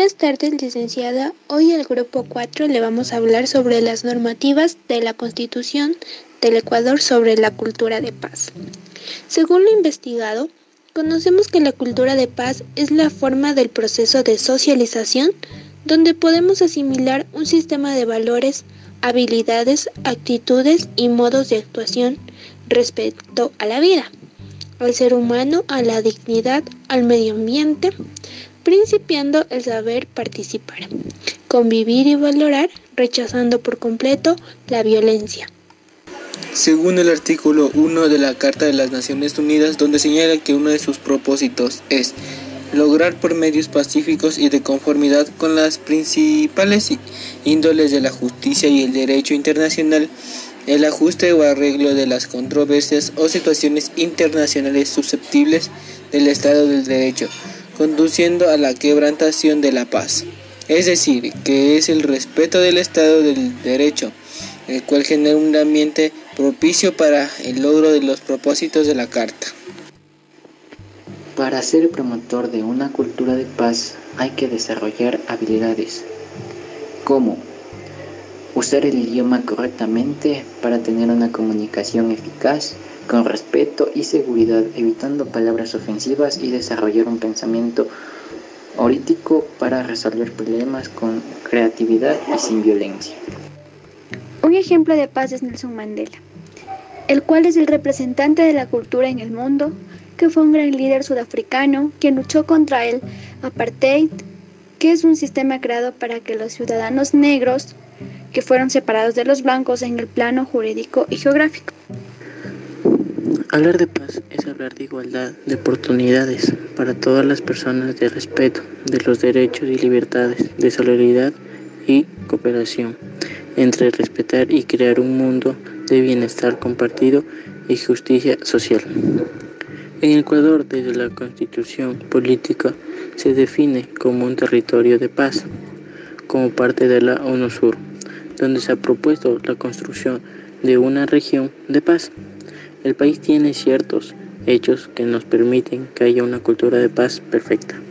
Buenas tardes, licenciada. Hoy al grupo 4 le vamos a hablar sobre las normativas de la Constitución del Ecuador sobre la cultura de paz. Según lo investigado, conocemos que la cultura de paz es la forma del proceso de socialización donde podemos asimilar un sistema de valores, habilidades, actitudes y modos de actuación respecto a la vida, al ser humano, a la dignidad, al medio ambiente, principiando el saber participar, convivir y valorar, rechazando por completo la violencia. Según el artículo 1 de la Carta de las Naciones Unidas, donde señala que uno de sus propósitos es lograr por medios pacíficos y de conformidad con las principales índoles de la justicia y el derecho internacional, el ajuste o arreglo de las controversias o situaciones internacionales susceptibles del Estado del Derecho, conduciendo a la quebrantación de la paz. Es decir, que es el respeto del Estado del Derecho, el cual genera un ambiente propicio para el logro de los propósitos de la Carta. Para ser promotor de una cultura de paz hay que desarrollar habilidades como usar el idioma correctamente para tener una comunicación eficaz, con respeto y seguridad, evitando palabras ofensivas y desarrollar un pensamiento holítico para resolver problemas con creatividad y sin violencia. Un ejemplo de paz es Nelson Mandela, el cual es el representante de la cultura en el mundo, que fue un gran líder sudafricano quien luchó contra el apartheid, que es un sistema creado para que los ciudadanos negros que fueron separados de los blancos en el plano jurídico y geográfico. Hablar de paz es hablar de igualdad de oportunidades para todas las personas, de respeto de los derechos y libertades, de solidaridad y cooperación, entre respetar y crear un mundo de bienestar compartido y justicia social. En Ecuador, desde la constitución política, se define como un territorio de paz, como parte de la UNOSUR, donde se ha propuesto la construcción de una región de paz. El país tiene ciertos hechos que nos permiten que haya una cultura de paz perfecta.